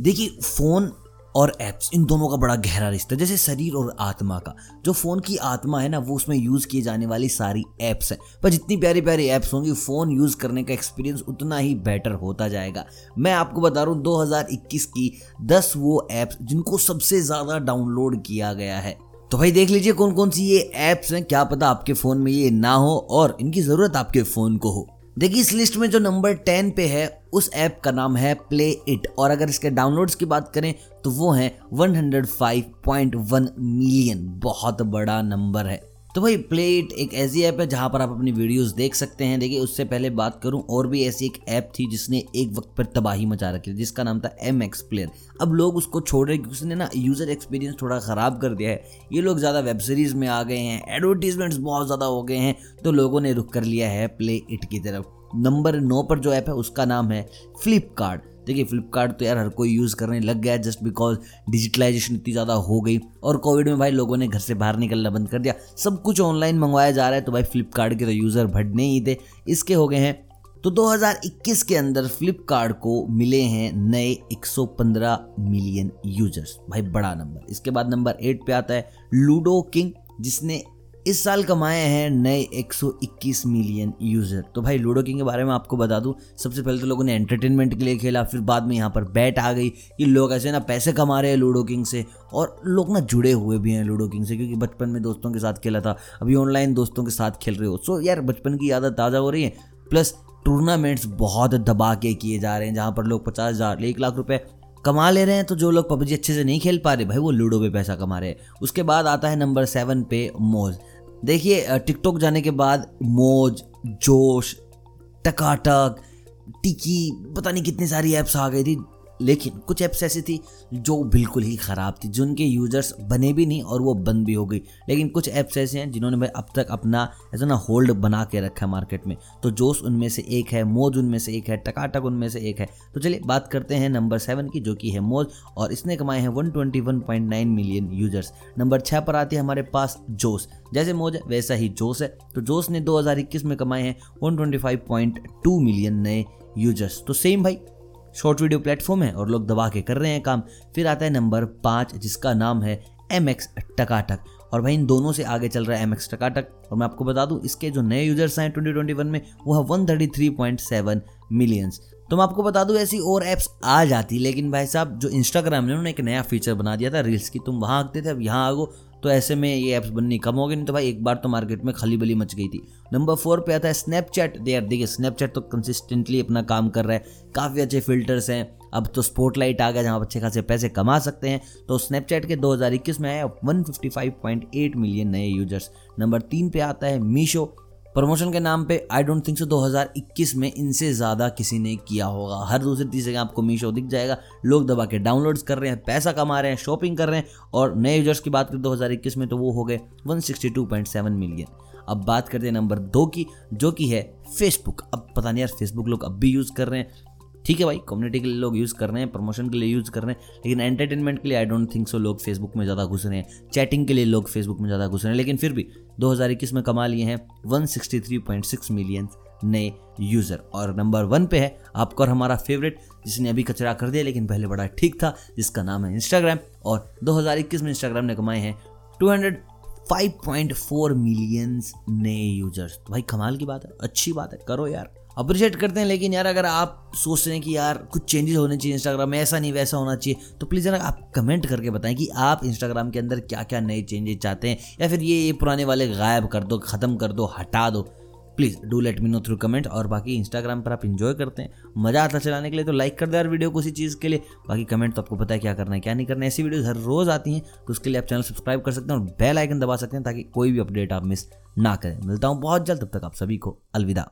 देखिए, फ़ोन और एप्स इन दोनों का बड़ा गहरा रिश्ता, जैसे शरीर और आत्मा का। जो फ़ोन की आत्मा है ना, वो उसमें यूज़ किए जाने वाली सारी एप्स है। पर जितनी प्यारी प्यारी एप्स होंगी फ़ोन यूज़ करने का एक्सपीरियंस उतना ही बेटर होता जाएगा। मैं आपको बता रहा हूँ 2021 की 10 वो एप्स जिनको सबसे ज़्यादा डाउनलोड किया गया है। तो भाई देख लीजिए कौन कौन सी ये एप्स हैं? क्या पता आपके फ़ोन में ये ना हो और इनकी ज़रूरत आपके फ़ोन को हो। देखिए, इस लिस्ट में जो नंबर टेन पे है, उस ऐप का नाम है प्ले इट और अगर इसके डाउनलोड्स की बात करें तो वो है 105.1 मिलियन। बहुत बड़ा नंबर है। तो भाई प्ले इट एक ऐसी ऐप है जहाँ पर आप अपनी वीडियोस देख सकते हैं। देखिए, उससे पहले बात करूँ, और भी ऐसी एक ऐप थी जिसने एक वक्त पर तबाही मचा रखी थी, जिसका नाम था एम एक्स प्लेयर अब लोग उसको छोड़ रहे क्योंकि उसने ना यूज़र एक्सपीरियंस थोड़ा ख़राब कर दिया है। ये लोग ज़्यादा वेब सीरीज़ में आ गए हैं एडवर्टीजमेंट्स बहुत ज़्यादा हो गए हैं तो लोगों ने रुक कर लिया है प्ले इट की तरफ़। नंबर नौ पर जो ऐप है, उसका नाम है फ्लिपकार्ट देखिए फ्लिपकार्ट तो यार हर कोई यूज़ करने लग गया जस्ट बिकॉज़ डिजिटलाइजेशन इतनी ज़्यादा हो गई और कोविड में भाई लोगों ने घर से बाहर निकलना बंद कर दिया। सब कुछ ऑनलाइन मंगवाया जा रहा है तो भाई फ्लिपकार्ट के तो यूज़र बढ़ने ही थे। इसके हो गए हैं तो 2021 के अंदर फ्लिपकार्ट को मिले हैं नए 115 मिलियन यूज़र्स भाई बड़ा नंबर इसके बाद नंबर एट पे आता है लूडो किंग जिसने इस साल कमाए हैं नए 121 मिलियन यूज़र। तो भाई लूडो किंग के बारे में आपको बता दूँ, सबसे पहले तो लोगों ने एंटरटेनमेंट के लिए खेला, फिर बाद में यहाँ पर बैट आ गई कि लोग ऐसे ना पैसे कमा रहे हैं लूडो किंग से, और लोग ना जुड़े हुए भी हैं लूडो किंग से, क्योंकि बचपन में दोस्तों के साथ खेला था, अभी ऑनलाइन दोस्तों के साथ खेल रहे हो। सो यार, बचपन की यादें ताज़ा हो रही है प्लस टूर्नामेंट्स बहुत दबा के किए जा रहे हैं, जहाँ पर लोग पचास हज़ार, एक लाख रुपए कमा ले रहे हैं तो जो लोग पबजी अच्छे से नहीं खेल पा रहे, भाई वो लूडो पे पैसा कमा रहे हैं। उसके बाद आता है नंबर सेवन पे मोज देखिए टिकटॉक जाने के बाद मौज, जोश, टकाटक, टिकी, पता नहीं कितनी सारी ऐप्स आ गई थी। लेकिन कुछ ऐप्स ऐसी थी जो बिल्कुल ही ख़राब थी, जिनके यूज़र्स बने भी नहीं और वो बंद भी हो गई। लेकिन कुछ ऐप्स ऐसे हैं जिन्होंने भाई अब तक अपना, ऐसा ना होल्ड बना के रखा है मार्केट में। तो जोश उनमें से एक है, मोज उनमें से एक है, टकाटक उनमें से एक है। तो चलिए बात करते हैं नंबर सेवन की, जो कि है मोज, और इसने कमाए हैं वन मिलियन यूज़र्स नंबर छः पर आती है हमारे पास जोश। जैसे मोज वैसा ही जोश है। तो जोश ने 2021 में कमाए हैं 125.2 मिलियन नए यूज़र्स तो सेम भाई शॉर्ट वीडियो प्लेटफॉर्म है और लोग दबा के कर रहे हैं काम। फिर आता है नंबर पाँच, जिसका नाम है एम एक्स टकाटक। और भाई, इन दोनों से आगे चल रहा है एम एक्स टकाटक। और मैं आपको बता दूँ, इसके जो नए यूज़र्स हैं 2021 में, वो है 133.7 मिलियंस तो मैं आपको बता दूँ, ऐसी और ऐप्स आ जाती, लेकिन भाई साहब, जो इंस्टाग्राम ने, उन्होंने एक नया फीचर बना दिया था रील्स की। तुम वहाँ आते थे, अब यहाँ आगो तो ऐसे में ये ऐप्स बननी कम हो गई नहीं तो भाई एक बार तो मार्केट में खली बली मच गई थी। नंबर फोर पे आता है स्नैपचैट यार, देखिए स्नैपचैट तो कंसिस्टेंटली अपना काम कर रहा है। काफ़ी अच्छे फिल्टर्स हैं। अब तो स्पॉटलाइट आ गया जहाँ अच्छे खासे पैसे कमा सकते हैं। तो स्नैपचैट के 2021 में आया 155.8 मिलियन नए यूज़र्स नंबर तीन पे आता है मीशो प्रमोशन के नाम पे आई डोंट थिंक सो 2021 में इनसे ज़्यादा किसी ने किया होगा। हर दूसरी तीसरे जगह आपको मीशो दिख जाएगा। लोग दबा के डाउनलोड्स कर रहे हैं, पैसा कमा रहे हैं शॉपिंग कर रहे हैं और नए यूज़र्स की बात करें 2021 में तो वो हो गए 162.7 मिलियन। अब बात करते हैं नंबर दो की, जो कि है फेसबुक अब पता नहीं यार फेसबुक लोग अब भी यूज़ कर रहे हैं। ठीक है भाई कम्युनिटी के लिए लोग यूज़ कर रहे हैं प्रमोशन के लिए यूज़ कर रहे हैं, लेकिन एंटरटेनमेंट के लिए आई डोंट थिंक सो लोग फेसबुक में ज़्यादा घुस रहे हैं। चैटिंग के लिए लोग फेसबुक में ज़्यादा घुस रहे हैं, लेकिन फिर भी 2021 में कमा लिए हैं 163.6 मिलियन नए यूज़र और नंबर वन पे है आपका और हमारा फेवरेट जिसने अभी कचरा कर दिया लेकिन पहले बड़ा ठीक था, जिसका नाम है इंस्टाग्राम और 2021 में इंस्टाग्राम ने कमाए हैं 205.4 मिलियंस नए यूज़र्स तो भाई कमाल की बात है, अच्छी बात है, करो यार। अप्रिशिएट करते हैं, लेकिन यार अगर आप सोच रहे हैं कि यार कुछ चेंजेस होने चाहिए इंस्टाग्राम में, ऐसा नहीं, वैसा होना चाहिए तो प्लीज़ यार आप कमेंट करके बताएँ कि आप इंस्टाग्राम के अंदर क्या क्या नए चेंजेस चाहते हैं, या फिर ये ये पुराने वाले गायब कर दो, ख़त्म कर दो, हटा दो। Please do let me know through comment और बाकी इंस्टाग्राम पर आप इन्जॉय करते हैं। मज़ा आता चलाने के लिए तो लाइक कर दो यार वीडियो को उसी चीज़ के लिए। बाकी कमेंट तो आपको पता है क्या करना है, क्या नहीं करना है, ऐसी वीडियो हर रोज़ आती हैं तो उसके लिए आप चैनल सब्सक्राइब कर सकते हैं और बेल आइकन दबा सकते हैं ताकि कोई भी अपडेट आप मिस ना करें। मिलता हूँ बहुत जल्द, तब तक आप सभी को अलविदा।